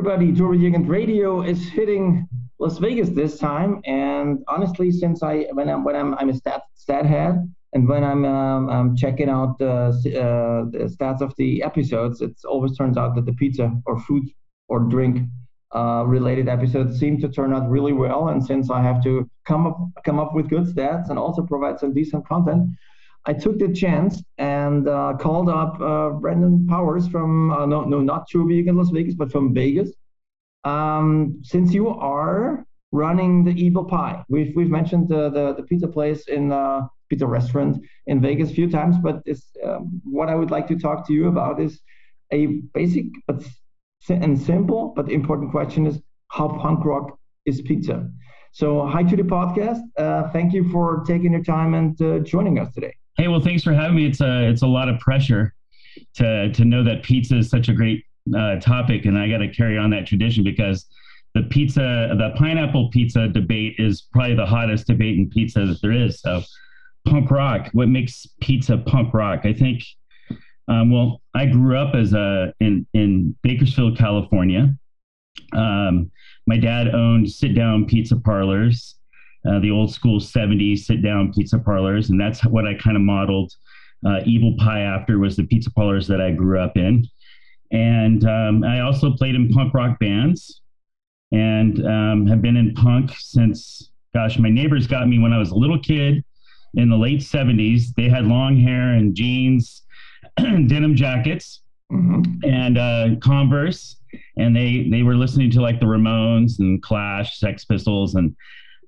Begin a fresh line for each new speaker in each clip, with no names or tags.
Everybody, Jurgen Radio is hitting Las Vegas this time, and honestly, since I when I'm when I'm I'm a stat stat head, and when I'm um, I'm checking out the, uh, the stats of the episodes, it always turns out that the pizza or food or drink uh, related episodes seem to turn out really well. And since I have to come up come up with good stats and also provide some decent content, I took the chance and uh, called up uh, Brandon Powers from uh, no no not True Vegan Las Vegas but from Vegas. Um, since you are running the Evil Pie, we've we've mentioned the the, the pizza place in uh, pizza restaurant in Vegas a few times, but it's um, what I would like to talk to you about is a basic but and simple but important question is how punk rock is pizza. So hi to the podcast. Uh, thank you for taking your time and uh, joining us today.
Hey, well, thanks for having me. It's a it's a lot of pressure to to know that pizza is such a great uh, topic, and I got to carry on that tradition because the pizza, the pineapple pizza debate is probably the hottest debate in pizza that there is. So, punk rock. What makes pizza punk rock? I think. Um, well, I grew up as a in in Bakersfield, California. Um, my dad owned sit down pizza parlors uh, the old school 70s sit down pizza parlors. And that's what I kind of modeled uh, Evil Pie after was the pizza parlors that I grew up in. And um, I also played in punk rock bands and um, have been in punk since, gosh, my neighbors got me when I was a little kid in the late 70s. They had long hair and jeans, denim jackets, mm-hmm. and uh, Converse. And they, they were listening to like the Ramones and Clash, Sex Pistols, and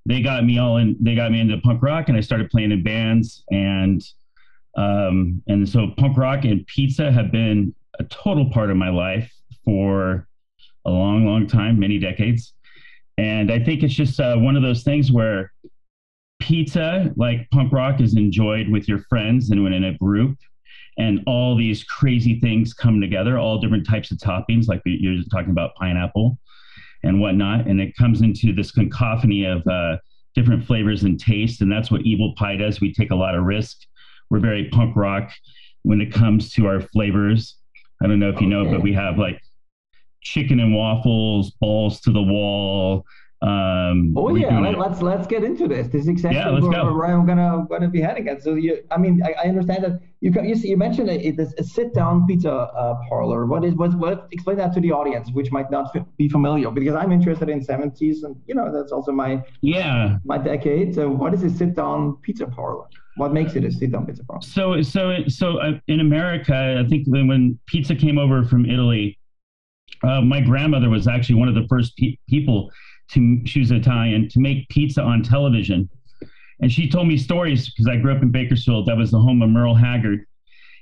they got me all in they got me into punk rock and I started playing in bands and um, and so punk rock and pizza have been a total part of my life for a long long time many decades. And I think it's just uh, one of those things where pizza like punk rock is enjoyed with your friends and when in a group and all these crazy things come together all different types of toppings like you're talking about pineapple and whatnot. And it comes into this cacophony of uh, different flavors and tastes. And that's what Evil Pie does. We take a lot of risk. We're very punk rock when it comes to our flavors. I don't know if you okay. know, but we have like chicken and waffles, balls to the wall,
um, oh yeah, Let, us let's get into this. This is exactly yeah, where, where, I'm gonna gonna be heading at. So you, I mean, I, I understand that you you, see, you mentioned it, it's a sit down pizza uh, parlor. What is what what? Explain that to the audience, which might not be familiar, because I'm interested in 70s, and you know that's also my
yeah
my decade. So what is a sit down pizza parlor? What makes it a sit down pizza parlor?
So so so uh, in America, I think when pizza came over from Italy, uh, my grandmother was actually one of the first pe- people to she was Italian to make pizza on television. And she told me stories because I grew up in Bakersfield. That was the home of Merle Haggard.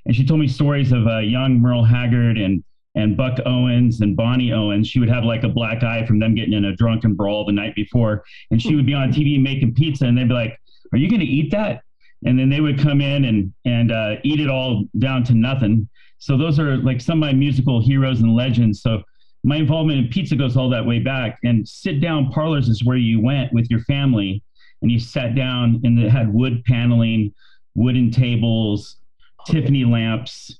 And she told me stories of uh, young Merle Haggard and and Buck Owens and Bonnie Owens. She would have like a black eye from them getting in a drunken brawl the night before. And she would be on TV making pizza, and they'd be like, "Are you going to eat that?" And then they would come in and and uh, eat it all down to nothing. So those are like some of my musical heroes and legends. So my involvement in pizza goes all that way back. And sit down parlors is where you went with your family and you sat down and it had wood paneling, wooden tables, okay. Tiffany lamps.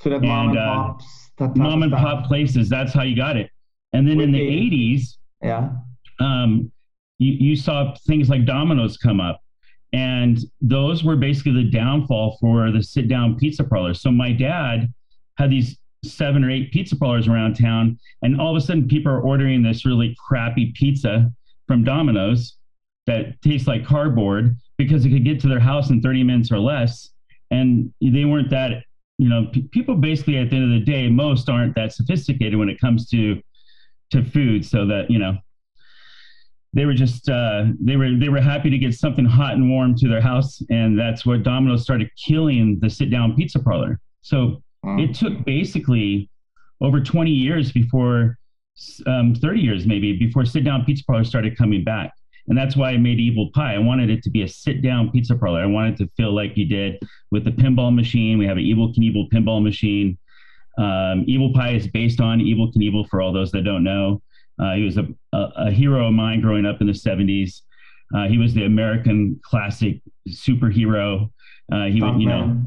So that mom and, uh, pops.
mom and pop places. That's how you got it. And then in the 80s,
yeah,
um, you, you saw things like Domino's come up. And those were basically the downfall for the sit down pizza parlors. So my dad had these seven or eight pizza parlors around town, and all of a sudden people are ordering this really crappy pizza from Domino's that tastes like cardboard because it could get to their house in 30 minutes or less. And they weren't that, you know, p- people basically at the end of the day, most aren't that sophisticated when it comes to to food. So that, you know, they were just uh, they were they were happy to get something hot and warm to their house, and that's what Domino's started killing the sit down pizza parlor. So Mm. It took basically over 20 years before, um, 30 years maybe, before sit down pizza parlors started coming back. And that's why I made Evil Pie. I wanted it to be a sit down pizza parlor. I wanted to feel like you did with the pinball machine. We have an Evel Knievel pinball machine. Um, Evil Pie is based on Evel Knievel for all those that don't know. Uh, he was a, a, a, hero of mine growing up in the 70s. Uh, he was the American classic superhero. Uh, he would, you know,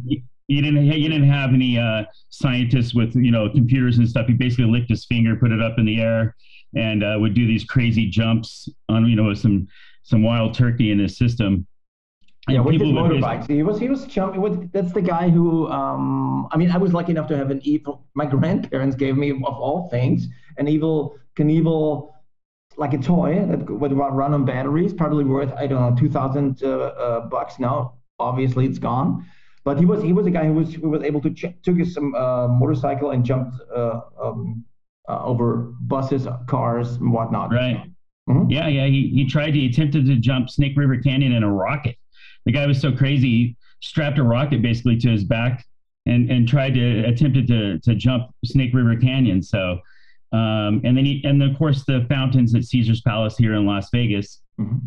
you didn't you didn't have any uh, scientists with you know computers and stuff. He basically licked his finger, put it up in the air, and uh, would do these crazy jumps on you know some some wild turkey in his system.
Yeah, with his motorbikes. He was he was jumping. That's the guy who. Um, I mean, I was lucky enough to have an evil. My grandparents gave me, of all things, an Evel Knievel, like a toy that would run on batteries. Probably worth I don't know two thousand uh, uh, bucks now. Obviously, it's gone. But he was he was a guy who was who was able to ch- took his um, uh, motorcycle and jumped uh, um, uh, over buses, cars, and whatnot.
Right. Mm-hmm. Yeah, yeah. He he tried to he attempted to jump Snake River Canyon in a rocket. The guy was so crazy, he strapped a rocket basically to his back and and tried to attempted to to jump Snake River Canyon. So. Um, and then he, and of course the fountains at Caesar's Palace here in Las Vegas. Mm-hmm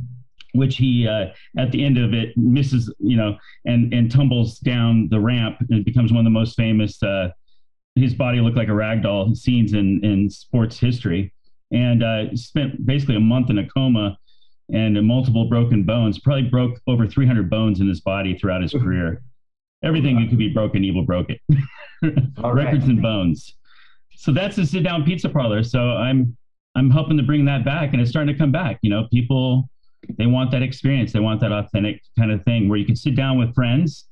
which he uh, at the end of it misses, you know, and and tumbles down the ramp and becomes one of the most famous. Uh, his body looked like a rag doll scenes in in sports history, and uh, spent basically a month in a coma and multiple broken bones. Probably broke over 300 bones in his body throughout his career. Everything that could be broken, Evel broke it. Records and bones. So that's the sit down pizza parlor. So I'm I'm helping to bring that back, and it's starting to come back. You know, people they want that experience. They want that authentic kind of thing where you can sit down with friends,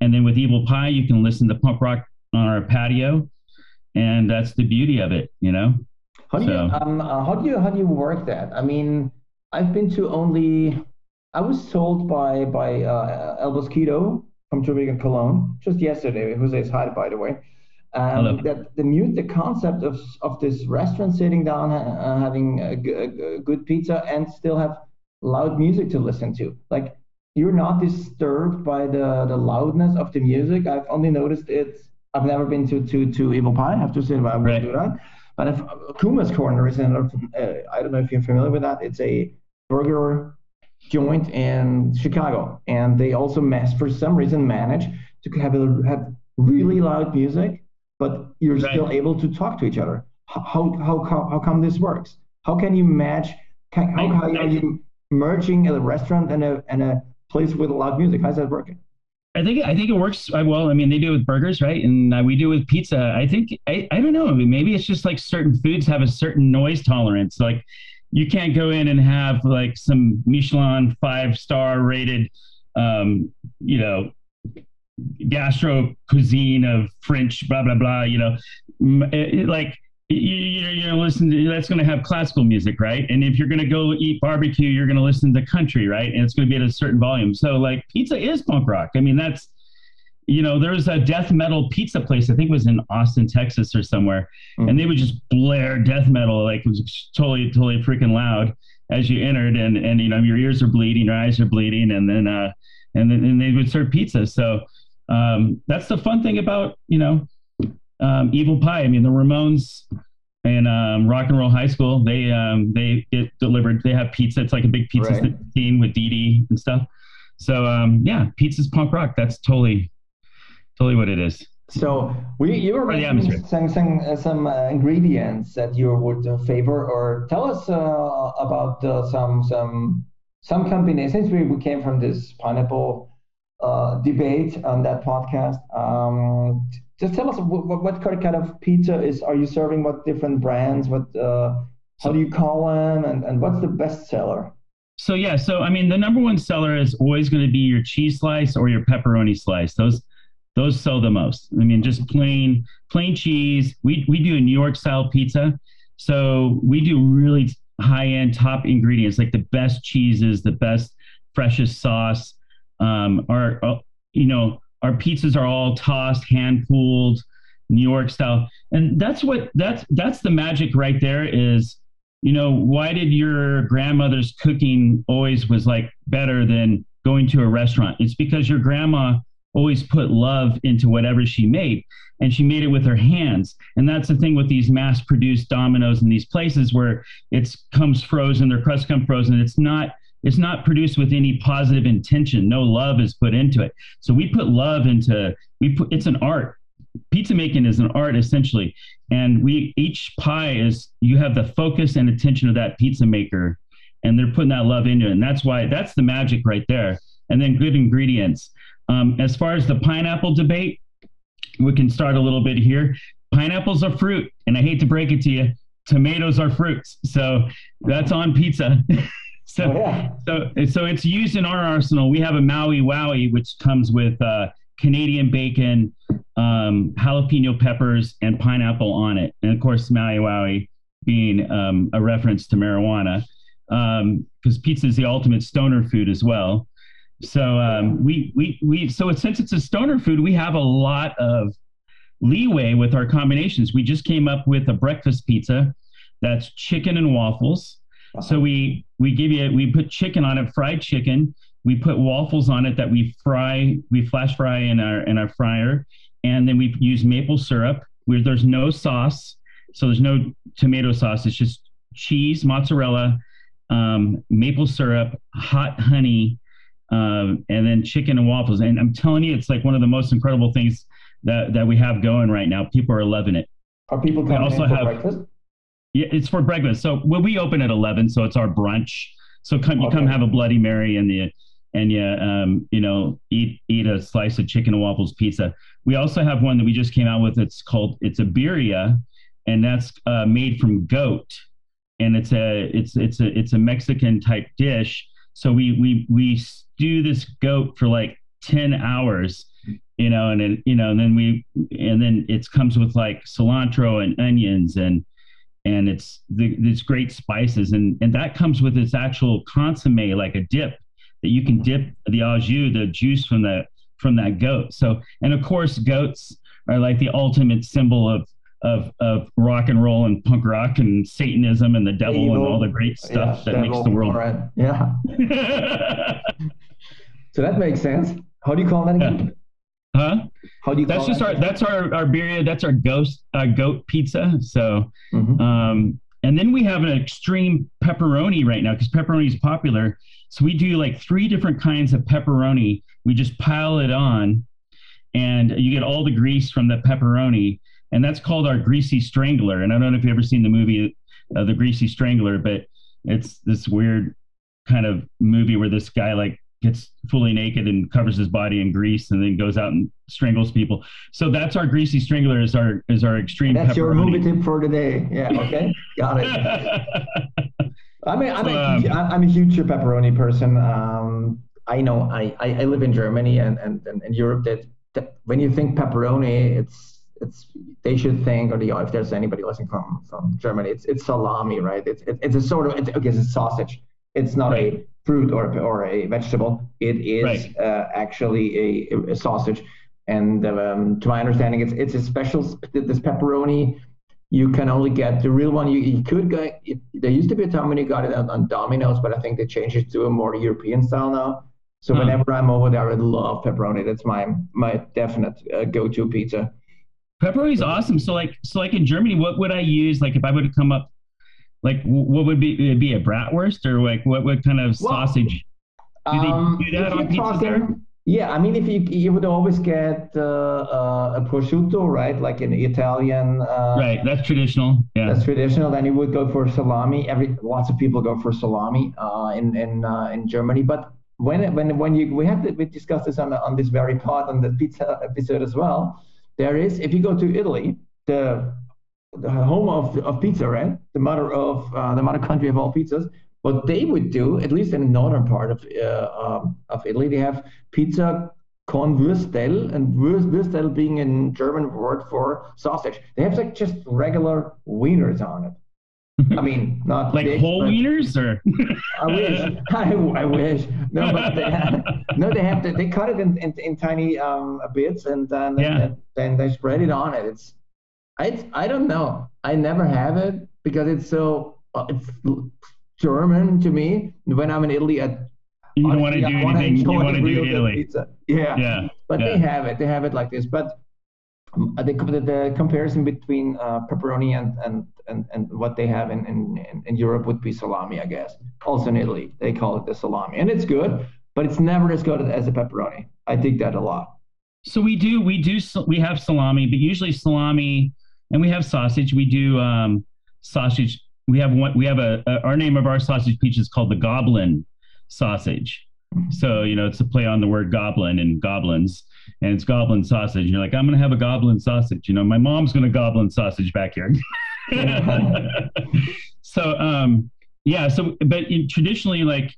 and then with Evil Pie, you can listen to punk rock on our patio, and that's the beauty of it, you know.
How do so. you um, uh, how do you how do you work that? I mean, I've been to only. I was told by by uh, El Bosquito from Tübingen Cologne just yesterday. Jose's hi, by the way. Um, that the mute the concept of of this restaurant sitting down, uh, having a, a, good pizza, and still have loud music to listen to. Like you're not disturbed by the the loudness of the music. I've only noticed it. I've never been to to to Evil Pie. I have to say I will right. do that. But if Kuma's Corner is another, uh, I don't know if you're familiar with that. It's a burger joint in Chicago, and they also mass for some reason manage to have a, have really loud music, but you're right. still able to talk to each other. How how how how come this works? How can you match? Can, how, how are you merging a restaurant and a and a place with a loud music? How's that working?
I think I think it works uh, well. I mean, they do it with burgers, right? And uh, we do it with pizza. I think I, I don't know. I mean, maybe it's just like certain foods have a certain noise tolerance. Like you can't go in and have like some Michelin five star rated, um, you know, gastro cuisine of French, blah blah blah. You know, it, it, like you're, you're going to listen to that's going to have classical music right? And if you're going to go eat barbecue you're going to listen to country right? And it's going to be at a certain volume. So like pizza is punk rock. I mean that's you know there was a death metal pizza place i think it was in austin texas or somewhere mm-hmm. and they would just blare death metal like it was totally totally freaking loud as you entered and and you know your ears are bleeding your eyes are bleeding and then uh and then and they would serve pizza. So um that's the fun thing about you know um, Evil Pie. I mean, the Ramones and um, Rock and Roll High School, they um, they get delivered. They have pizza. It's like a big pizza right. scene with Dee Dee and stuff. So um, yeah, pizza's punk rock. That's totally totally what it is.
So we you were mentioning some some, uh, some uh, ingredients that you would uh, favor, or tell us uh, about uh, some some some companies. Since we, we came from this pineapple uh, debate on that podcast, um, just tell us what, what kind of pizza is are you serving? What different brands? What uh, how do you call them? And, and what's the best seller?
So yeah so i mean the number one seller is always going to be your cheese slice or your pepperoni slice. Those those sell the most. I mean just plain plain cheese. We we do a new york style pizza. So we do really high end top ingredients like the best cheeses the best freshest sauce. Um, uh, you know our pizzas are all tossed, hand pulled, New York style. And that's what that's that's the magic right there is, you know, why did your grandmother's cooking always was like better than going to a restaurant? It's because your grandma always put love into whatever she made and she made it with her hands and that's the thing with these mass produced Domino's in these places where it comes frozen their crust come frozen it's not it's not produced with any positive intention. No love is put into it. So we put love into we put it's an art. Pizza making is an art essentially. And we each pie is you have the focus and attention of that pizza maker and they're putting that love into it. And that's why that's the magic right there. And then good ingredients. Um, as far as the pineapple debate we can start a little bit here. Pineapples are fruit, and I hate to break it to you, tomatoes are fruits. So that's on pizza. so, oh, yeah. so, so it's used in our arsenal. We have a Maui Wowie, which comes with uh, Canadian bacon, um, jalapeno peppers, and pineapple on it. And of course, Maui Wowie being um, a reference to marijuana, because um, pizza is the ultimate stoner food as well. So um, we we we so since it's a stoner food, we have a lot of leeway with our combinations. We just came up with a breakfast pizza that's chicken and waffles. Uh-huh. So we we give you we put chicken on it, fried chicken. We put waffles on it that we fry, we flash fry in our in our fryer, and then we use maple syrup. Where there's no sauce, so there's no tomato sauce. It's just cheese, mozzarella, um, maple syrup, hot honey, um, and then chicken and waffles. And I'm telling you, it's like one of the most incredible things that that we have going right now. People are loving it.
Are people coming also have, breakfast?
Yeah, it's for breakfast. So well, we open at 11, so it's our brunch. So come, you come have a Bloody Mary and the and you um, you know eat eat a slice of chicken and waffles pizza. We also have one that we just came out with. It's called it's a birria, and that's uh, made from goat, and it's a it's it's a it's a Mexican type dish. So we we we stew this goat for like ten hours, you know, and it, you know, and then we and then it comes with like cilantro and onions and and it's the, these great spices and and that comes with its actual consomme like a dip that you can mm-hmm. dip the au jus, the juice from the from that goat. So and of course goats are like the ultimate symbol of of of rock and roll and punk rock and Satanism and the devil Evil. and all the great stuff yeah, that makes the world. Right.
Yeah. so that makes sense. How do you call that again?
Huh? How do you? That's just that? our. That's our our birria. That's our ghost uh, goat pizza. So, mm-hmm. um, and then we have an extreme pepperoni right now because pepperoni is popular. So we do like three different kinds of pepperoni. We just pile it on, and you get all the grease from the pepperoni, and that's called our greasy strangler. And I don't know if you've ever seen the movie uh, The Greasy Strangler, but it's this weird kind of movie where this guy like gets fully naked and covers his body in grease and then goes out and strangles people. So that's our greasy strangler is our is our extreme.
That's pepperoni. your movie tip for today. Yeah. Okay. Got it. I mean, I'm, a, um, I'm a huge pepperoni person. Um, I know I, I, I, live in Germany and, and, and, and Europe that, that when you think pepperoni, it's it's they should think, or the, if there's anybody listening from from Germany, it's it's salami, right? It's it, it's a sort of it's, okay, it's sausage. It's not right. a fruit or, or a vegetable. It is right. uh, actually a, a, sausage. And um, to my understanding, it's it's a special this pepperoni. You can only get the real one. You, you could get. It, there used to be a time when you got it on, on Domino's, but I think they changed it to a more European style now. So uh-huh. whenever I'm over there, I love pepperoni. That's my my definite uh, go-to pizza.
Pepperoni is awesome. So like so like in Germany, what would I use? Like if I were to come up like what would be be a bratwurst or like what what kind of well, sausage?
Do they um, do that on pizzas there? Yeah, I mean, if you you would always get uh, uh, a prosciutto, right? Like an Italian. Uh,
right, that's traditional. Yeah,
that's traditional. Then you would go for salami. Every lots of people go for salami uh, in in uh, in Germany. But when when when you we have to, we discussed this on on this very part on the pizza episode as well. There is if you go to Italy, the the home of, of pizza, right? The mother of uh, the mother country of all pizzas. What they would do, at least in the northern part of uh, um, of Italy, they have pizza con Würstel, and Würstel being a German word for sausage. They have like just regular wieners on it. I mean, not
like big, whole wieners, or
I wish, I, I, wish. No, but they have, no, they have to. They cut it in, in, in tiny um, bits, and then yeah. then they spread it on it. It's I I don't know. I never have it because it's so uh, it's German to me. When I'm in Italy, I,
you don't want to do anything. You want to do Italy. Pizza.
Yeah. Yeah. But yeah. they have it. They have it like this. But um, the, the, the comparison between uh, pepperoni and, and, and, and what they have in, in, in Europe would be salami, I guess. Also in Italy, they call it the salami, and it's good, but it's never as good as a pepperoni. I dig that a lot.
So we do we do we have salami, but usually salami and we have sausage. We do um, sausage. We have one. We have a, a, our name of our sausage peach is called the Goblin sausage. So you know it's a play on the word goblin and goblins. and it's goblin sausage. You're like, I'm gonna have a goblin sausage. You know, my mom's gonna goblin sausage back here. so um, yeah, so but in, traditionally, like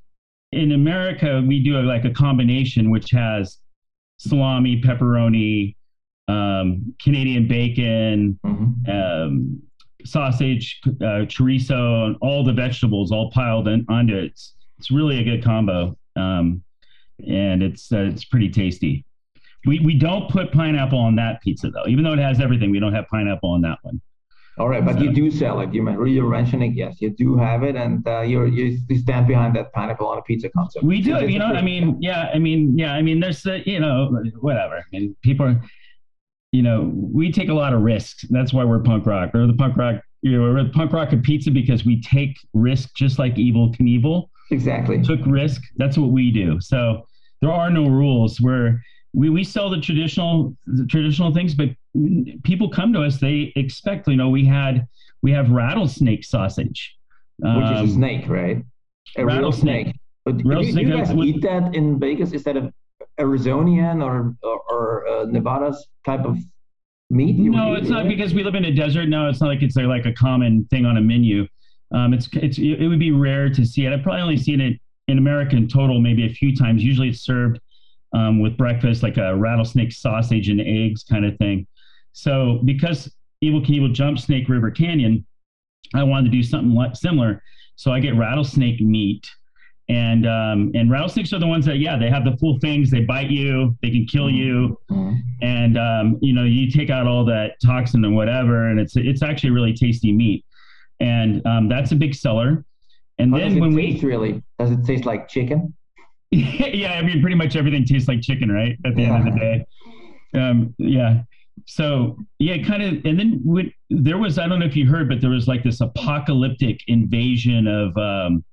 in America, we do a, like a combination which has salami, pepperoni, um, Canadian bacon, mm-hmm. um, sausage, uh, chorizo, and all the vegetables all piled in, onto it. It's, it's really a good combo, um, and it's uh, it's pretty tasty. We we don't put pineapple on that pizza though, even though it has everything. We don't have pineapple on that one.
All right, but so, you do sell it. You you're mentioning yes, you do have it, and uh, you're you stand behind that pineapple on a pizza concept.
We do. You know, I mean, yeah, I mean, yeah, I mean, there's the, you know, whatever. I mean, people are, you know, we take a lot of risks. That's why we're punk rock. We're the punk rock. You know, we're the punk rock of pizza because we take risk, just like Evel Knievel.
Exactly.
Took risk. That's what we do. So there are no rules. We're we, we sell the traditional the traditional things, but people come to us. They expect. You know, we had we have rattlesnake sausage,
which um, is a um, snake, right? A rattlesnake. Real snake. But rattlesnake you, you guys eat that in Vegas? Is that a Arizonian or or, or uh, Nevada's type of meat?
No, it's not because we live in a desert. No, it's not like it's like a common thing on a menu. Um, it's it's it would be rare to see it. I've probably only seen it in America in total maybe a few times. Usually it's served um, with breakfast, like a rattlesnake sausage and eggs kind of thing. So because Evel Knievel jump Snake River Canyon, I wanted to do something like similar. So I get rattlesnake meat. And um, and rattlesnakes are the ones that yeah they have the full fangs they bite you they can kill you mm-hmm. and um, you know you take out all that toxin and whatever and it's it's actually really tasty meat and um, that's a big seller. And
How
then when we
really does it taste like chicken?
yeah, I mean, pretty much everything tastes like chicken, right? At the yeah. end of the day. Um, yeah. So yeah, kind of, and then when, there was, I don't know if you heard, but there was like this apocalyptic invasion of um,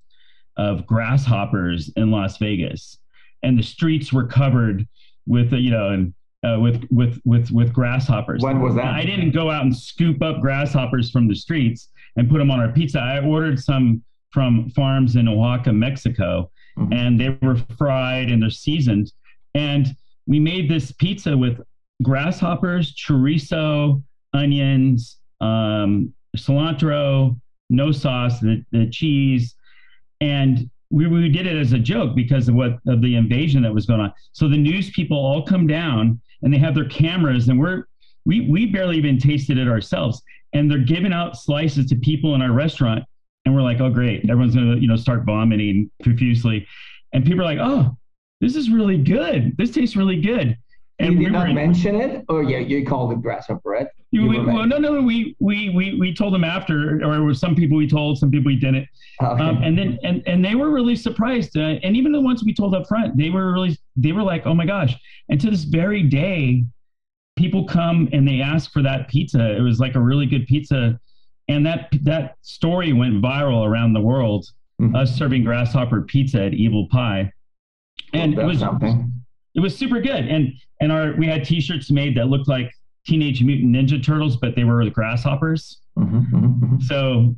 of grasshoppers in Las Vegas, and the streets were covered with, you know, and uh, with with with with grasshoppers.
When was that?
I didn't go out and scoop up grasshoppers from the streets and put them on our pizza. I ordered some from farms in Oaxaca, Mexico, mm-hmm. and they were fried and they're seasoned. And we made this pizza with grasshoppers, chorizo, onions, um, cilantro, no sauce, the, the cheese, and we, we did it as a joke because of what of the invasion that was going on. So the news people all come down and they have their cameras, and we're we we barely even tasted it ourselves, and they're giving out slices to people in our restaurant and we're like, oh great, everyone's gonna you know start vomiting profusely, and people are like, oh, this is really good. This tastes really good.
And you did we not mention it, or yeah, you called it grasshopper, right?
You we, well, no, no, we we we we told them after, or some people we told, some people we didn't, okay. um, and then and and they were really surprised, uh, and even the ones we told up front, they were really they were like, oh my gosh, and to this very day, people come and they ask for that pizza. It was like a really good pizza and that that story went viral around the world. Mm-hmm. Us serving grasshopper pizza at Evil Pie, and well, it was something. It was super good, and and our we had T-shirts made that looked like Teenage Mutant Ninja Turtles, but they were the grasshoppers. Mm-hmm, mm-hmm, mm-hmm. So,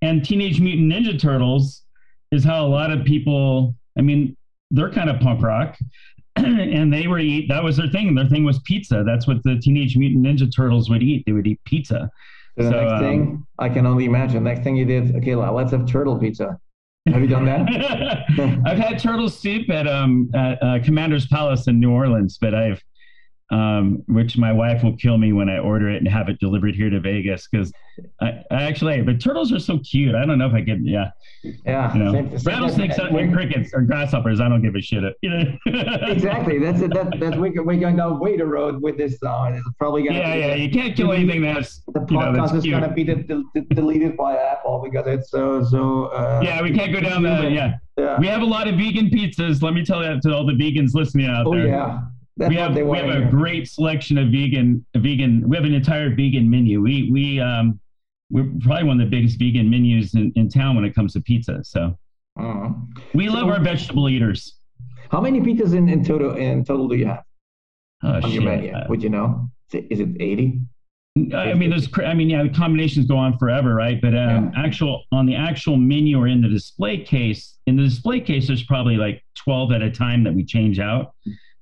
and Teenage Mutant Ninja Turtles is how a lot of people. I mean, they're kind of punk rock, and they were eat. That was their thing. Their thing was pizza. That's what the Teenage Mutant Ninja Turtles would eat. They would eat pizza.
So the so, next um, thing, I can only imagine. Next thing you did, okay, let's have turtle pizza. Have you done that?
I've had turtle soup at um at uh, Commander's Palace in New Orleans, but I've um, which my wife will kill me when I order it and have it delivered here to Vegas because I, I, actually, but turtles are so cute. I don't know if I can, yeah.
Yeah.
You know, same, same rattlesnakes and crickets or grasshoppers, I don't give a shit. You know?
exactly. That's it. That, that's we, we're going down the road with this song. It's probably
to Yeah, yeah. You can't kill anything that's,
the podcast you know, is going to be de- de- deleted by Apple because it's so, so. Uh,
yeah, we can't go down that. yeah. yeah. We have a lot of vegan pizzas. Let me tell you to all the vegans listening out
oh,
there.
Oh, yeah.
That's we have we have a great selection of vegan vegan. We have an entire vegan menu. We we um we're probably one of the biggest vegan menus in, in town when it comes to pizza. So uh, we love our vegetable eaters.
How many pizzas in, in total in total do you have
oh, on shit. your menu?
Uh, Would you know? Is it eighty?
I mean, there's, I mean, yeah, combinations go on forever, right? But um, yeah. actual on the actual menu or in the display case, in the display case, there's probably like 12 at a time that we change out.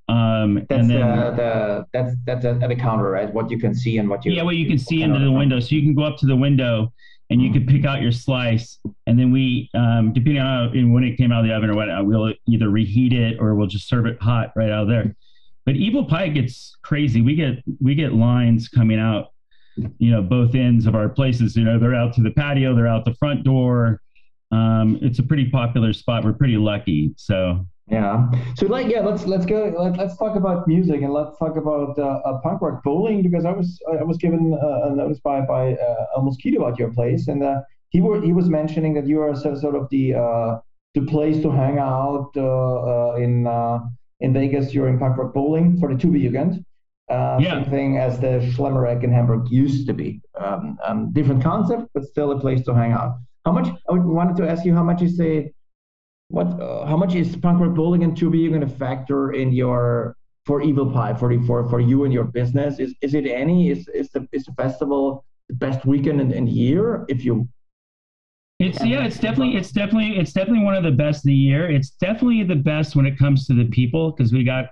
Um, that's then, the, the that's that's at the counter, right? What you can see and what you
yeah, what you can see into the window. So you can go up to the window and you can pick out your slice, and then we, um, depending on when it came out of the oven or what, uh, we'll either reheat it or we'll just serve it hot right out of there. But Evil Pie gets crazy. We get we get lines coming out, you know, both ends of our places. You know, they're out to the patio, they're out the front door. Um, it's a pretty popular spot. We're pretty lucky. So
yeah. So like, yeah, let's let's go. Let, us talk about music and let's talk about uh, uh, punk rock bowling because I was I was given uh, a notice by by uh, El Mosquito about your place and uh, he were he was mentioning that you are sort of the uh, the place to hang out uh, uh, in uh, in Vegas during punk rock bowling for the two weekend. Uh, yeah. Same thing as the Schlemmerek in Hamburg used to be. Um, um, different concept, but still a place to hang out. How much? I wanted to ask you how much is the what uh, how much is punk rock bowling and tuba going to factor in your for evil pie for for for you and your business? Is is it any? Is is the is the festival the best weekend in, in the year if you
it's yeah it's definitely it's definitely it's definitely one of the best of the year. It's definitely the best when it comes to the people because we got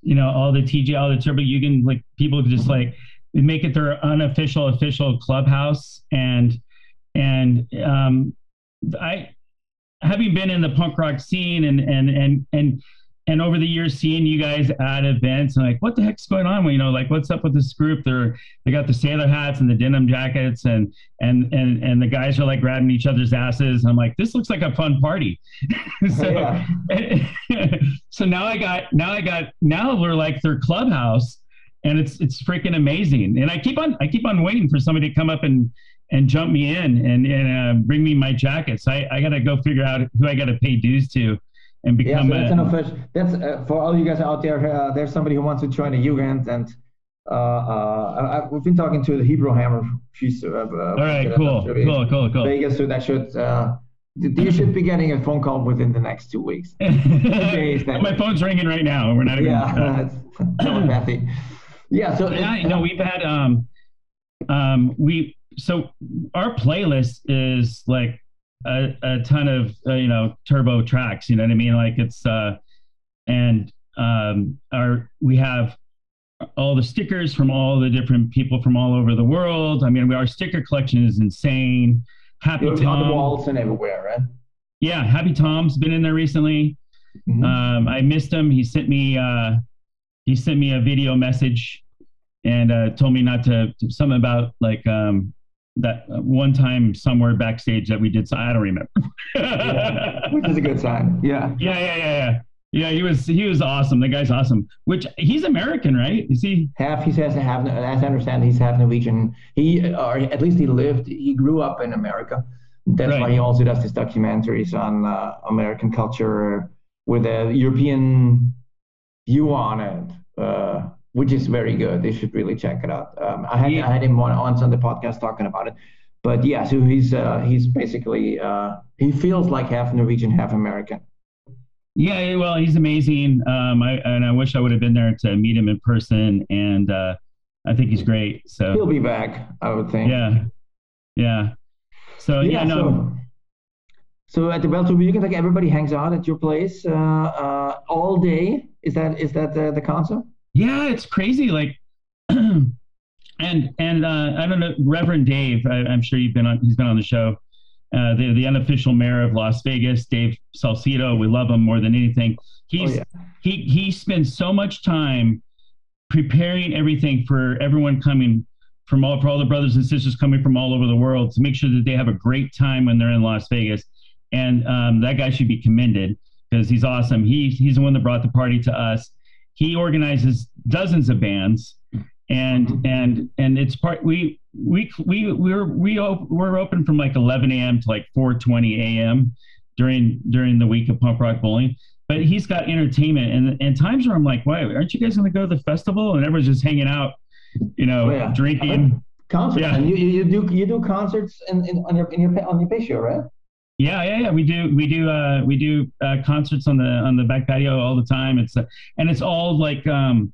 you know all the tj all the turbo you can like people just like make it their unofficial official clubhouse. And and um i having been in the punk rock scene and and and and and over the years seeing you guys at events and like what the heck's going on? You know like what's up with this group? They're they got the sailor hats and the denim jackets and and and and the guys are like grabbing each other's asses. I'm like this looks like a fun party. So so now i got now i got now we're like their clubhouse and it's it's freaking amazing. And i keep on i keep on waiting for somebody to come up and and jump me in and, and uh, bring me my jackets. I, I got to go figure out who I got to pay dues to and become.
Yeah, so that's a, an official. That's uh, for all you guys out there. Uh, there's somebody who wants to join a Jugend, and uh, uh, I, we've been talking to the Hebrew Hammer. She's uh,
all right. Cool. Cool. Cool. Cool.
Vegas, so that should. you should be getting a phone call within the next two weeks. My
phone's ringing right now. We're not even.
Yeah, telepathy. Yeah. So
yeah, you know, we've had um, um, we so our playlist is like a, a ton of uh, you know turbo tracks you know what i mean? Like it's uh and um our we have all the stickers from all the different people from all over the world. I mean our sticker collection is insane. Happy
Tom on the walls and everywhere right?
Yeah happy tom's been in there recently. Mm-hmm. um i missed him. He sent me uh he sent me a video message and uh, told me not to something about like um, that one time somewhere backstage that we did. So I don't remember.
yeah, which is a good sign. Yeah.
Yeah, yeah, yeah, yeah. Yeah, he was he was awesome. The guy's awesome. Which he's American, right? Is he
half? He says half. As I understand, he's half Norwegian. He or at least he lived. He grew up in America. That's right. why he also does these documentaries on uh, American culture with a European view on it. Uh, which is very good. They should really check it out. Um, I had yeah. I had him on once on the podcast talking about it, but yeah, so he's uh, he's basically uh, he feels like half Norwegian, half American.
Yeah, well, he's amazing. Um, I, and I wish I would have been there to meet him in person, and uh, I think he's great. So
he'll be back, I would think.
Yeah, yeah. So yeah, yeah no.
So, so at the Welter Weekend, like everybody hangs out at your place uh, uh, all day. Is that is that the, the concept?
Yeah, it's crazy. Like, and and uh, I don't know, Reverend Dave. I, am sure you've been on. He's been on the show. Uh, the the unofficial mayor of Las Vegas, Dave Salcido. We love him more than anything. He's oh, yeah. he he spends so much time preparing everything for everyone coming from all for all the brothers and sisters coming from all over the world to make sure that they have a great time when they're in Las Vegas. And um, that guy should be commended because he's awesome. He he's the one that brought the party to us he organizes dozens of bands and mm-hmm. and and it's part we we we we're we op- we're open from like 11 a.m. to like 4:20 a.m. during during the week of punk rock bowling. But he's got entertainment and and times where I'm like, why aren't you guys going to go to the festival? And everyone's just hanging out, you know, oh, yeah. drinking.
Concerts. Yeah. And you, you do you do concerts in, in on your in your on your patio, right?
Yeah, yeah, yeah. We do, we do, uh, we do uh, concerts on the on the back patio all the time. It's uh, and it's all like, um,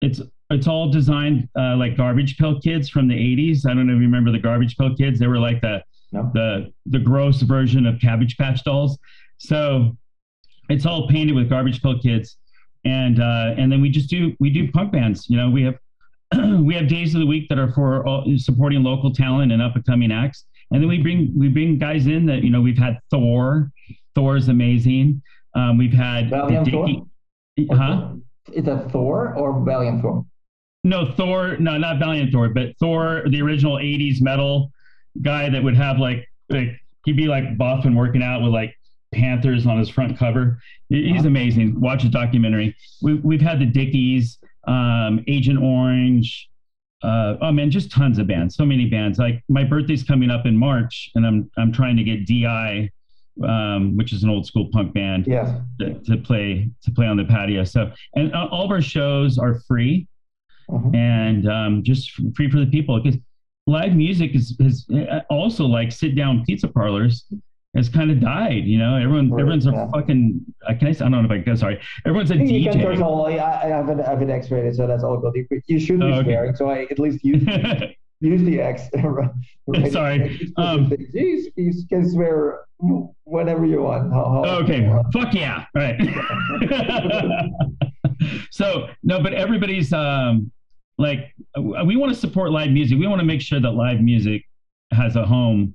it's it's all designed uh, like Garbage Pail Kids from the '80s. I don't know if you remember the Garbage Pail Kids. They were like the no. the the gross version of Cabbage Patch Dolls. So it's all painted with Garbage Pail Kids, and uh, and then we just do we do punk bands. You know, we have we have days of the week that are for all, supporting local talent and up and coming acts, and then we bring we bring guys in that you know we've had Thor. Thor is amazing. Um, we've had
Valiant
Dickie,
Thor?
huh?
Is that Thor or Valiant Thor?
No, Thor. No, not Valiant Thor, but Thor, the original '80s metal guy that would have like like he'd be like buff and working out with like panthers on his front cover. He's
Uh-huh.
amazing. Watch his documentary. We, we've had the Dickies, um, Agent Orange. Uh, oh man, just tons of bands. So many bands. Like my birthday's coming up in March, and I'm I'm trying to get Di, um, which is an old school punk band,
Yes.
to, to play to play on the patio. So and uh, all of our shows are free
Mhm.
and um, just free for the people because live music is, is uh, also like sit down pizza parlors has kind of died. You know, everyone
Right,
everyone's a
yeah.
fucking. I can I, I don't know if I can. Sorry, everyone's a
You can
DJ.
search all. I, I have an, I have an X-rated, so that's all good. You, you shouldn't
Oh,
be
okay.
swearing, so I at least use use the X. right?
Sorry. Um,
you, you can swear whatever you want. How, how,
okay, fuck yeah, all right. so no, but everybody's um like we want to support live music. We want to make sure that live music has a home,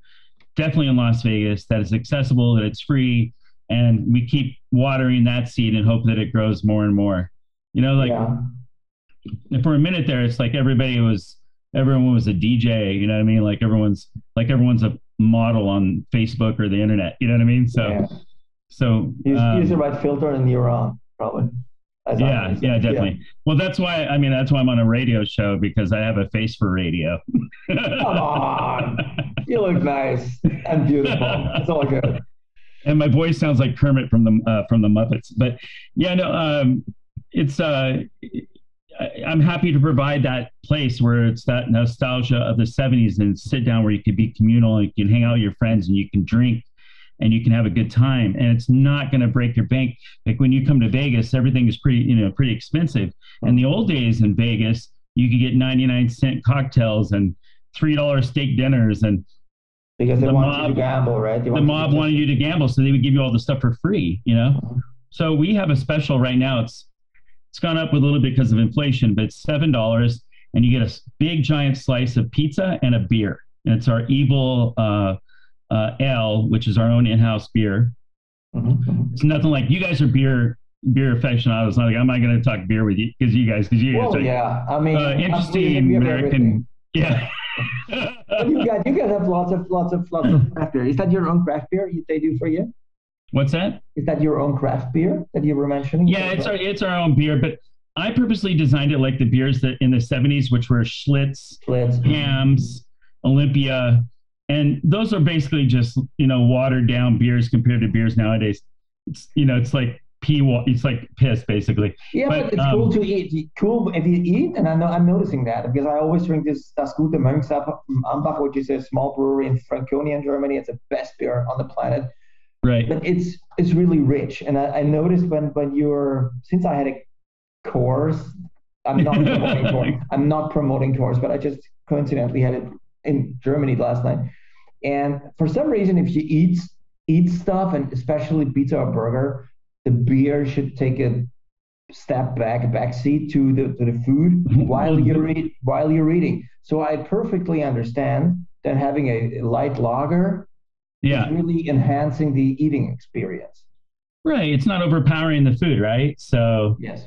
definitely in Las Vegas, that is accessible, that it's free, and we keep watering that seed and hope that it grows more and more. You know, like
yeah.
for a minute there, it's like everybody was everyone was a DJ. You know what I mean? Like everyone's like everyone's a model on Facebook or the internet. You know what I mean? So
yeah.
so
Use,
um,
use the right filter and you're on, probably. As I
yeah,
understand.
yeah, definitely. Well, that's why I mean that's why I'm on a radio show because I have a face for radio.
Come on. You look nice and beautiful. It's all good.
and my voice sounds like Kermit from the uh, from the Muppets. But yeah, no, um, it's uh, I'm happy to provide that place where it's that nostalgia of the '70s and sit down where you can be communal and you can hang out with your friends and you can drink and you can have a good time and it's not going to break your bank. Like when you come to Vegas, everything is pretty you know pretty expensive. In the old days in Vegas, you could get 99 cent cocktails and three dollar steak dinners and
Because they
The
want you
mob-
to gamble, right? They
the
you
mob wanted you to gamble, so they would give you all the stuff for free, you know.
Mhm.
So we have a special right now. It's it's gone up a little bit because of inflation, but it's seven dollars, and you get a big giant slice of pizza and a beer. And it's our Evil uh, uh, Ale, which is our own in-house beer.
Mhm, mhm.
It's nothing like you guys are beer beer aficionados. Not like I'm not going to talk beer with you because you guys because you guys
Well,
are
yeah. I mean,
uh, interesting
we have
American. Yeah.
You guys, you guys have lots of lots of lots of craft beer. Is that your own craft beer they do for you?
What's that?
Is that your own craft beer that you were mentioning?
Yeah, it's our it's our own beer, but I purposely designed it like the beers that in the '70s, which were Schlitz,
Let's,
Hamm's, Olympia, and those are basically just you know watered down beers compared to beers nowadays. It's you know it's like pee it's like piss basically.
yeah, but,
but,
it's
um,
cool to eat. Cool if you eat, and I know I'm noticing that because I always drink this Das Gute Ambach, which is a small brewery in Franconia, in Germany. It's the best beer on the planet.
Right.
but it's it's really rich. And I, I noticed when when you're since i had a course i'm not promoting course i'm not promoting but i just coincidentally had it in germany last night. And for some reason if you eat eat stuff and especially pizza or burger the beer should take a step back a back seat to the to the food while you're eat, while you're eating. So i perfectly understand that having a light lager
Yeah.
is really enhancing the eating experience.
Right. It's not overpowering the food, right? So
Yes.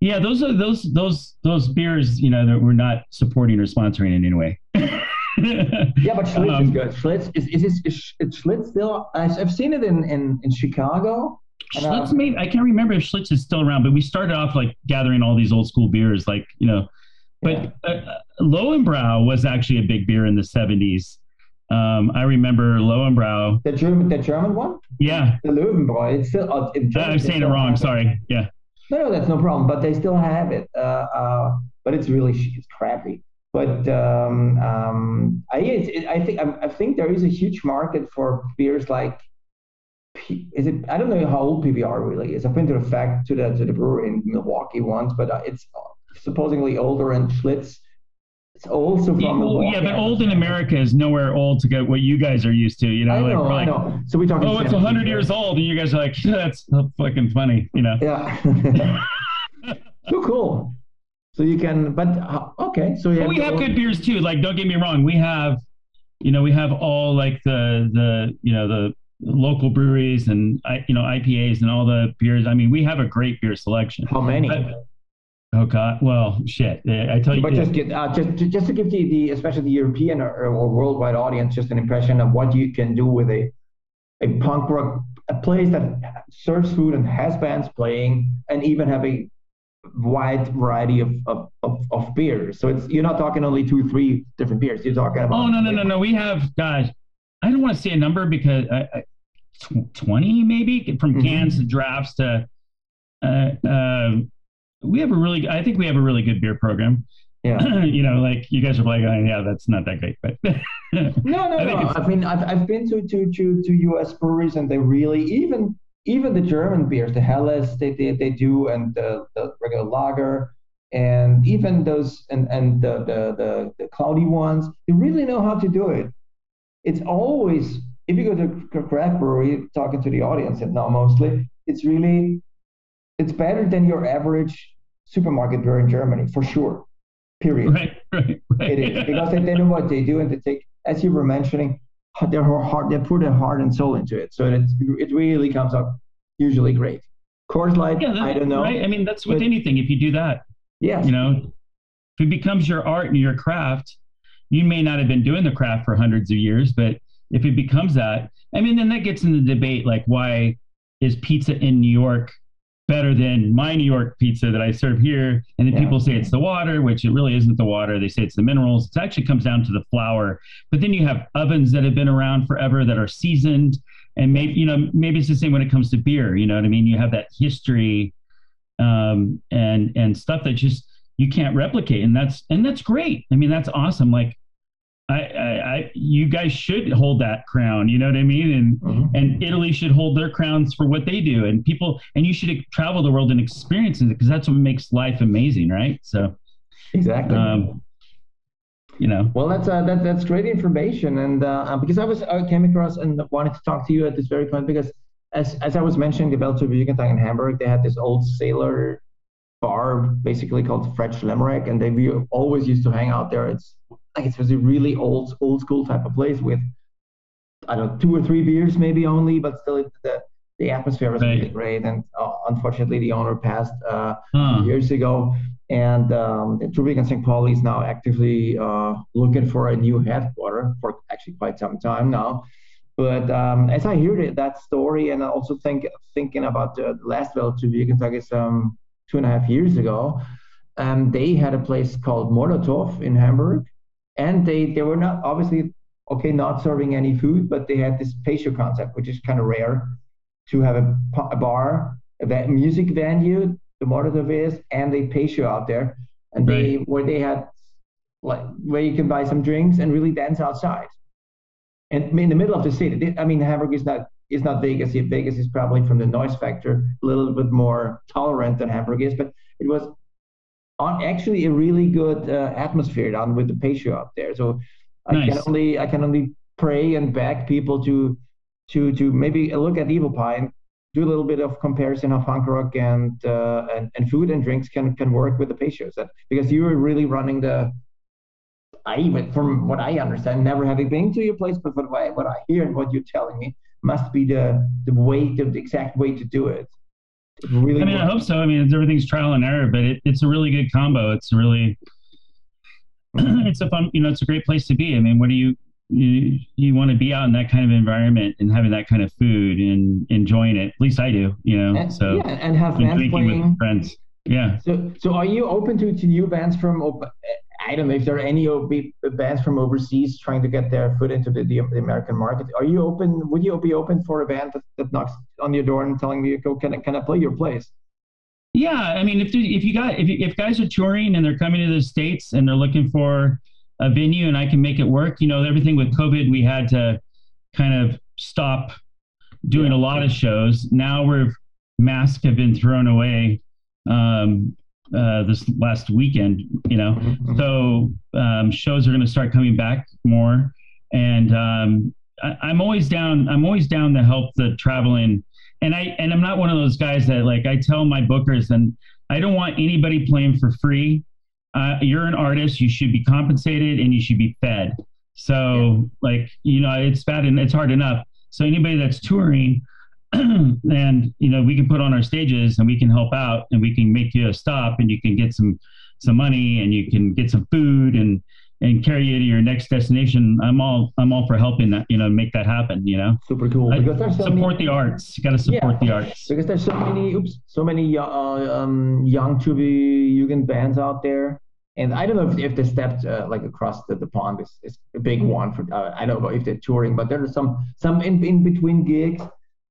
yeah, those are those those those beers, you know, that we're not supporting or sponsoring in any way.
Yeah, but Schlitz is
Um,
good. Schlitz is is, is, is, is Schlitz still? I've, I've seen it in, in, in Chicago. Uh,
Schlitz made I can't remember if Schlitz is still around, but we started off like gathering all these old school beers, like you know. But
Yeah.
uh, uh, Lowenbrau was actually a big beer in the '70s. Um, I remember Lowenbrau.
The German the German one,
Yeah,
the Löwenbräu. It's still uh, in Germany.
I'm saying it wrong. Sorry. Yeah.
No, no, that's no problem. But they still have it. Uh, uh, but it's really it's crappy. But um, um, I, it, I think I, I think there is a huge market for beers like. P- Is it? I don't know how old PBR really is. I've been to the fact to the to the brewery in Milwaukee once, but uh, it's supposedly older. And Schlitz It's also from
yeah, yeah, but old in America is nowhere old to get what you guys are used to. You know,
I know,
like,
I know. So we talking.
Oh, it's hundred years old, and you guys are like, that's fucking funny. You know.
Yeah. so cool. So you can, but uh, okay. So
we have good beers too. Like, don't get me wrong, we have, you know, we have all like the the you know the local breweries and you know IPAs and all the beers. I mean, we have a great beer selection.
How many?
But, oh God! Well, shit. I tell you.
But just get uh, just just to give the, the especially the European or, or worldwide audience just an impression of what you can do with a a punk rock a place that serves food and has bands playing and even have a wide variety of, of, of, of, beers. So it's you're not talking only two, three different beers. You're talking about.
Oh no no no no! We have guys. I don't want to say a number because uh, 20 maybe from mm-hmm. cans to drafts to. Uh, uh, we have a really, I think we have a really good beer program.
Yeah.
you know, like you guys are like, oh, yeah, that's not that great, but
no, no, I no. I mean, I've, I've been to, to, to, to US breweries and they really, even even the German beers, the Helles, they, they, they do, and the, the regular lager, and even those, and, and the, the, the, the cloudy ones, they really know how to do it. It's always, if you go to a craft brewery, talking to the audience and now mostly, it's really, it's better than your average supermarket beer in Germany, for sure. Period.
Right, right, right.
It is, because they, they know what they do and they take, as you were mentioning, their heart, they put their heart and soul into it. So it, it really comes up usually great. Coors Light, yeah, I don't know.
Right? I mean, that's with but, anything. If you do that,
yeah,
you know, if it becomes your art and your craft, you may not have been doing the craft for hundreds of years, but if it becomes that, I mean, then that gets in the debate like, why is pizza in New York better than my New York pizza that I serve here. And then yeah. people say it's the water, which it really isn't the water. They say it's the minerals. It actually comes down to the flour. But then you have ovens that have been around forever that are seasoned. And maybe, you know, maybe it's the same when it comes to beer. You know what I mean? You have that history um, and and stuff that just you can't replicate. And that's and that's great. I mean, that's awesome. Like I, I, I, you guys should hold that crown. You know what I mean? And mm-hmm. and Italy should hold their crowns for what they do. And people, and you should travel the world and experience it because that's what makes life amazing, right? So,
exactly. Um,
you know.
Well, that's uh, that, that's great information, and uh, because I was I came across and wanted to talk to you at this very point because as as I was mentioning the Bell to Jugendsang in Hamburg, they had this old sailor bar basically called French Limerick, and they we always used to hang out there. It's like it was a really old old school type of place with I don't know two or three beers maybe only, but still it, the the atmosphere was right. really great. And uh, unfortunately, the owner passed uh, huh. years ago. And um, Trubik and St. Pauli is now actively uh, looking for a new headquarter for actually quite some time now. But um, as I hear that story, and also think thinking about the last Welt to Kentucky some two and a half years ago, um, they had a place called Molotov in Hamburg, and they they were not obviously okay not serving any food but they had this patio concept which is kind of rare to have a, a bar a music venue the Molotov is and a patio out there. And right. they where they had like where you can buy some drinks and really dance outside. And in the middle of the city i mean hamburg is not is not vegas vegas is probably from the noise factor a little bit more tolerant than hamburg is but it was on actually a really good uh, atmosphere down with the patio up there. So I can only I can only pray and beg people to to to maybe look at Evel Pie, do a little bit of comparison of punk rock and uh, and, and food and drinks can can work with the patios. That because you are really running the. I even from what I understand, never having been to your place, but what I, what I hear and what you're telling me must be the the way the exact way to do it
really I mean, I hope so. I mean, everything's trial and error, but it, it's a really good combo. It's really, it's a fun, you know, it's a great place to be. I mean, what do you, you, you want to be out in that kind of environment and having that kind of food and enjoying it. At least I do, you know.
And,
so
yeah, and have bands playing
with friends. Yeah.
So, so are you open to, to new bands from I don't know if there are any bands from overseas trying to get their foot into the, the, American market. Are you open? Would you be open for a band that, that knocks on your door and telling you, "Go, can I, can I play your place?"
Yeah, I mean, if if you got if if guys are touring and they're coming to the states and they're looking for a venue and I can make it work, you know, everything with COVID, we had to kind of stop doing yeah. a lot of shows. Now we're masks have been thrown away. Um, uh, this last weekend. You know, mm-hmm. so um, shows are going to start coming back more, and um, I, am always down. I'm always down to help the traveling, and I and I'm not one of those guys that like I tell my bookers, and I don't want anybody playing for free. Uh, you're an artist. You should be compensated and you should be fed. So, yeah. like, you know, it's bad and it's hard enough. So, anybody that's touring, and you know we can put on our stages and we can help out and we can make you a stop and you can get some some money and you can get some food and and carry you to your next destination. I'm all i'm all for helping that you know make that happen you know.
Super cool.
I, because there's so support many, the arts. You got to support yeah, the arts.
Because there's so many oops so many uh, um, young Turbojugend bands out there. And I don't know if, if the step uh, like across the, the pond is, is a big one for uh, I don't know if they're touring, but there are some some in, in between gigs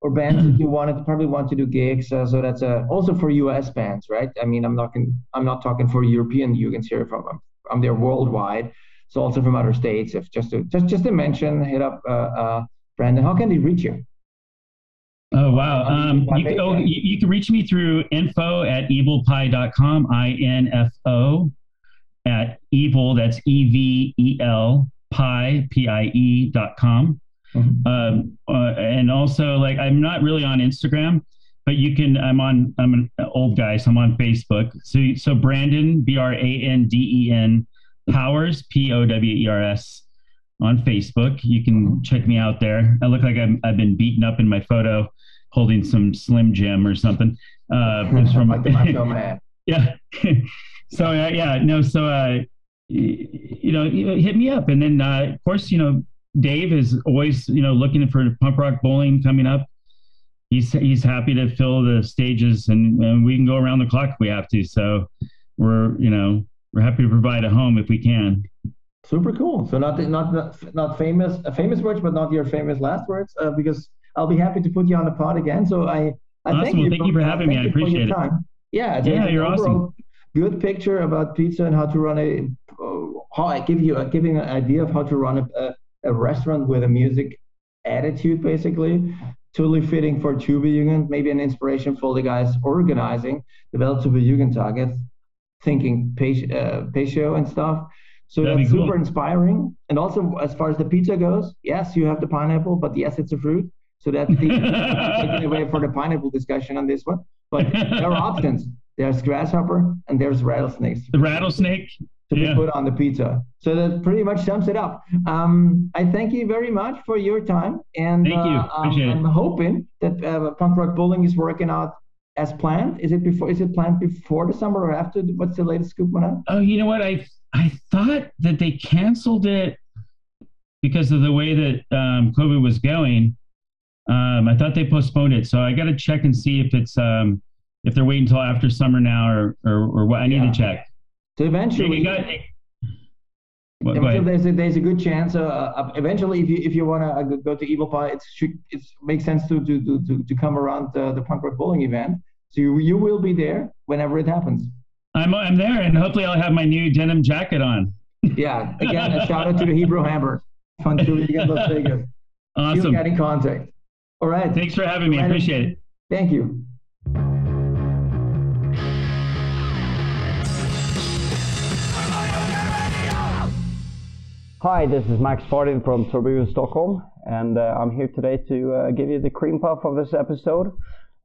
or bands that you wanted probably want to do gigs. Uh, so that's uh, also for US bands, right? I mean, I'm not I'm not talking for European Jugends here from I'm there worldwide. So also from other states. If just to just just to mention, hit up uh, uh, Branden. How can they reach you?
Oh wow! Um, you, can, oh, you, you, can reach me through info at evelpie.com. I N F O at evel. That's E V E L pie p i e dot com. Mm-hmm. Um, uh, and also, like, I'm not really on Instagram, but you can. I'm on. I'm an old guy, so I'm on Facebook. So, so Branden B R A N D E N Powers P O W E R S on Facebook. You can check me out there. I look like I'm, I've been beaten up in my photo, holding some Slim Jim or something. Uh, from like the yeah. so uh, yeah, no. So uh, you know, hit me up, and then uh, of course, you know, Dave is always, you know, looking for punk rock bowling coming up. He's he's happy to fill the stages, and, and we can go around the clock if we have to. So we're, you know, we're happy to provide a home if we can.
Super cool. So not not not famous famous words, but not your famous last words, uh, because I'll be happy to put you on the pod again. So I, I
awesome.
thank
you. Thank for, you for having me. I appreciate it.
Yeah,
yeah, you're awesome.
Good picture about pizza and how to run a. How I give you a, giving an idea of how to run a, a a restaurant with a music attitude, basically. Totally fitting for Jugend, maybe an inspiration for the guys organizing the Jugend targets, thinking patio uh, and stuff. So That'd that's super cool. inspiring. And also, as far as the pizza goes, yes, you have the pineapple, but yes, it's a fruit. So that's the taking away for the pineapple discussion on this one. But there are options. There's grasshopper and there's rattlesnakes.
The rattlesnake,
to yeah. be put on the pizza. So that pretty much sums it up. Um, I thank you very much for your time, and
thank you.
Uh, um, I'm hoping that uh, Punk Rock Bowling is working out as planned. Is it before? Is it planned before the summer or after? What's the latest scoop on that?
Oh, you know what? I I thought that they canceled it because of the way that um, COVID was going. Um, I thought they postponed it, so I got to check and see if it's um, if they're waiting until after summer now or or, or what. I need yeah. to check.
So eventually, got, what, eventually there's a, there's a good chance. Uh, uh eventually, if you if you want to uh, go to Evel Pie, it should it makes sense to to to to come around uh, the punk rock bowling event. So you, you will be there whenever it happens.
I'm I'm there, and hopefully I'll have my new denim jacket on.
yeah. Again, a shout out to the Hebrew Hammer. Fun to again, Las Vegas.
Awesome.
Getting in contact. All right.
Thanks for having me. I appreciate it.
Thank you. Hi, this is Max Fardin from Torbjörn Stockholm, and uh, I'm here today to uh, give you the cream puff of this episode.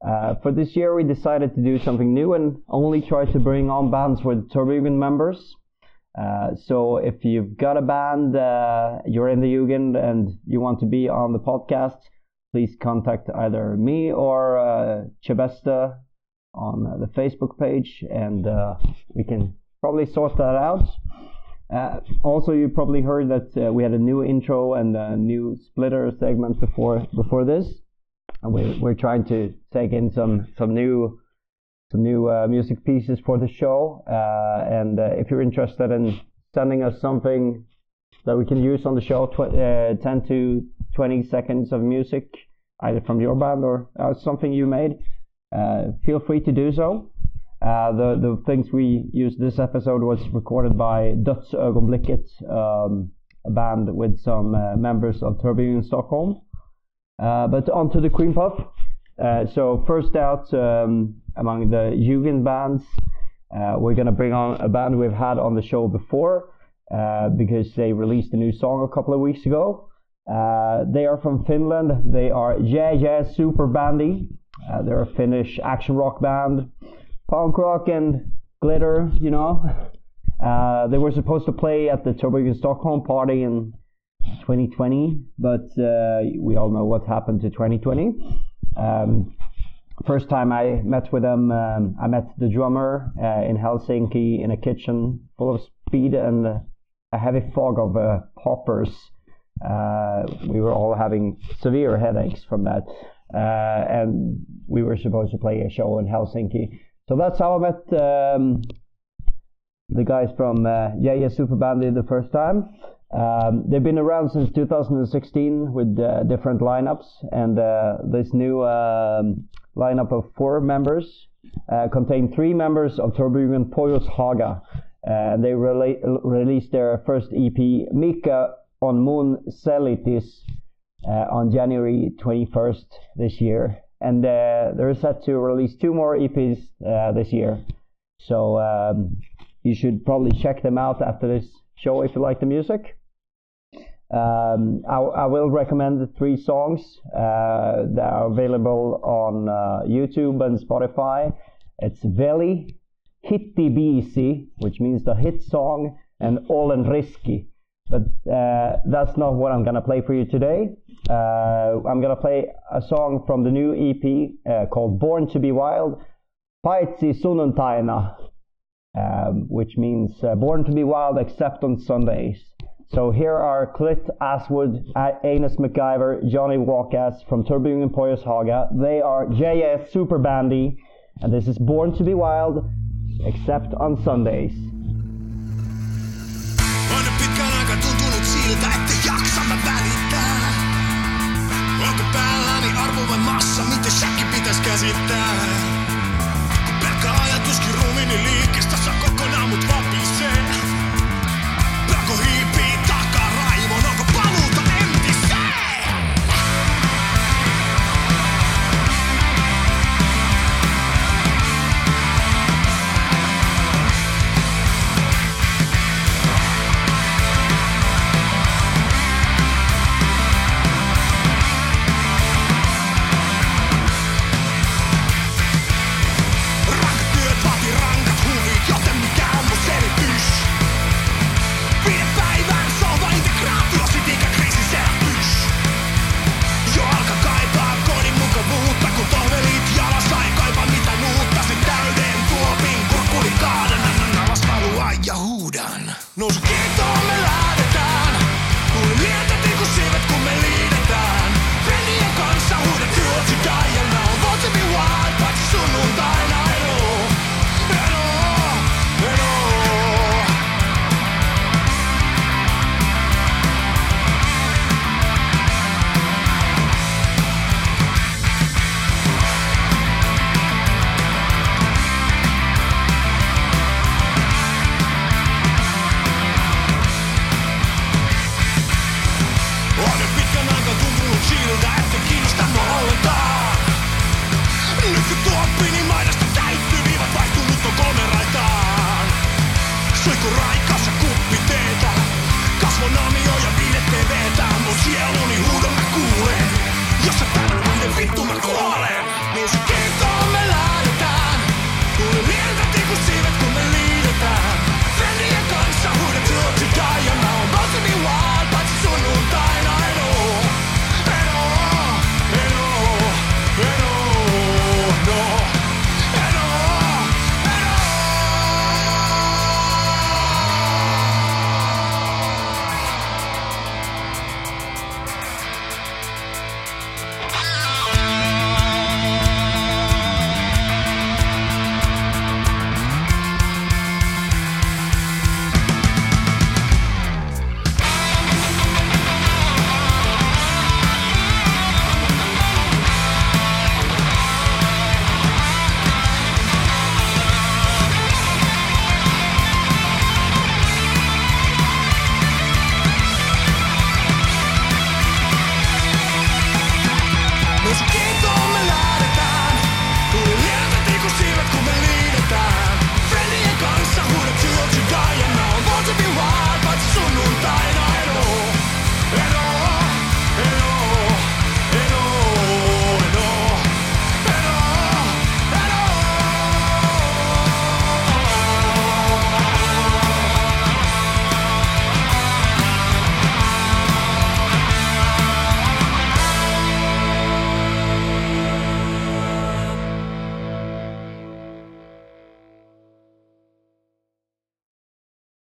Uh, for this year, we decided to do something new and only try to bring on bands with Torbjörn members. Uh, so if you've got a band, uh, you're in the Jugend, and you want to be on the podcast, please contact either me or uh, Chebesta on the Facebook page, and we can probably sort that out. Uh, also, you probably heard that uh, we had a new intro and a new splitter segment before before this, and we're, we're trying to take in some some new some new uh, music pieces for the show. Uh, and uh, if you're interested in sending us something that we can use on the show, tw- uh, 10 to 20 seconds of music, either from your band or something you made, feel free to do so. Uh, the the things we used this episode was recorded by Dödsögonblicket, um, a band with some uh, members of Turbine in Stockholm. Uh, but on to the Cream Puff. Uh, so first out um, among the Jugend bands,
Uh, we're going to bring on a band we've had on the show before uh, because they released a new song a couple of weeks ago. They are from Finland. They are Yeah Yeah Super Bandy. They're a Finnish action rock band, punk rock and glitter, you know. Uh, they were supposed to play at the Turbo Stockholm party in 2020, but uh, we all know what happened to 2020. Um, first time I met with them, um, I met the drummer uh, in Helsinki in a kitchen full of speed and a heavy fog of uh, poppers. Uh, we were all having severe headaches from that, uh, and we were supposed to play a show in Helsinki. So that's how I met um, the guys from uh, Yeah Super Bandy the first time. Um, they've been around since 2016 with uh, different lineups, and uh, this new um, lineup of four members uh, contain three members of Torbjörn Pohjoishaga. Uh, they rela- released their first EP, Mika on Moon Celitis, uh, on January 21st this year, and uh, they're set to release two more EPs this year. So um, you should probably check them out after this show if you like the music. Um, I, I, will recommend the three songs uh, that are available on uh, YouTube and Spotify. It's Veli, Hitti Biisi, which means the hit song, and Olen Riski. But uh, that's not what I'm gonna play for you today. Uh, I'm gonna play a song from the new EP uh, called Born to Be Wild, Paitsi Sunnuntaina, um, which means uh, Born to Be Wild except on Sundays. So here are Clit Aswood, Anus MacGyver, Johnny Walkas from Turbine Pohjoishaga. They are JS Super Bandy, and this is Born to Be Wild, except on Sundays. siltä, että jaksamme välittää. Onko päälläni niin arvovan massa, miten säkin pitäis käsittää?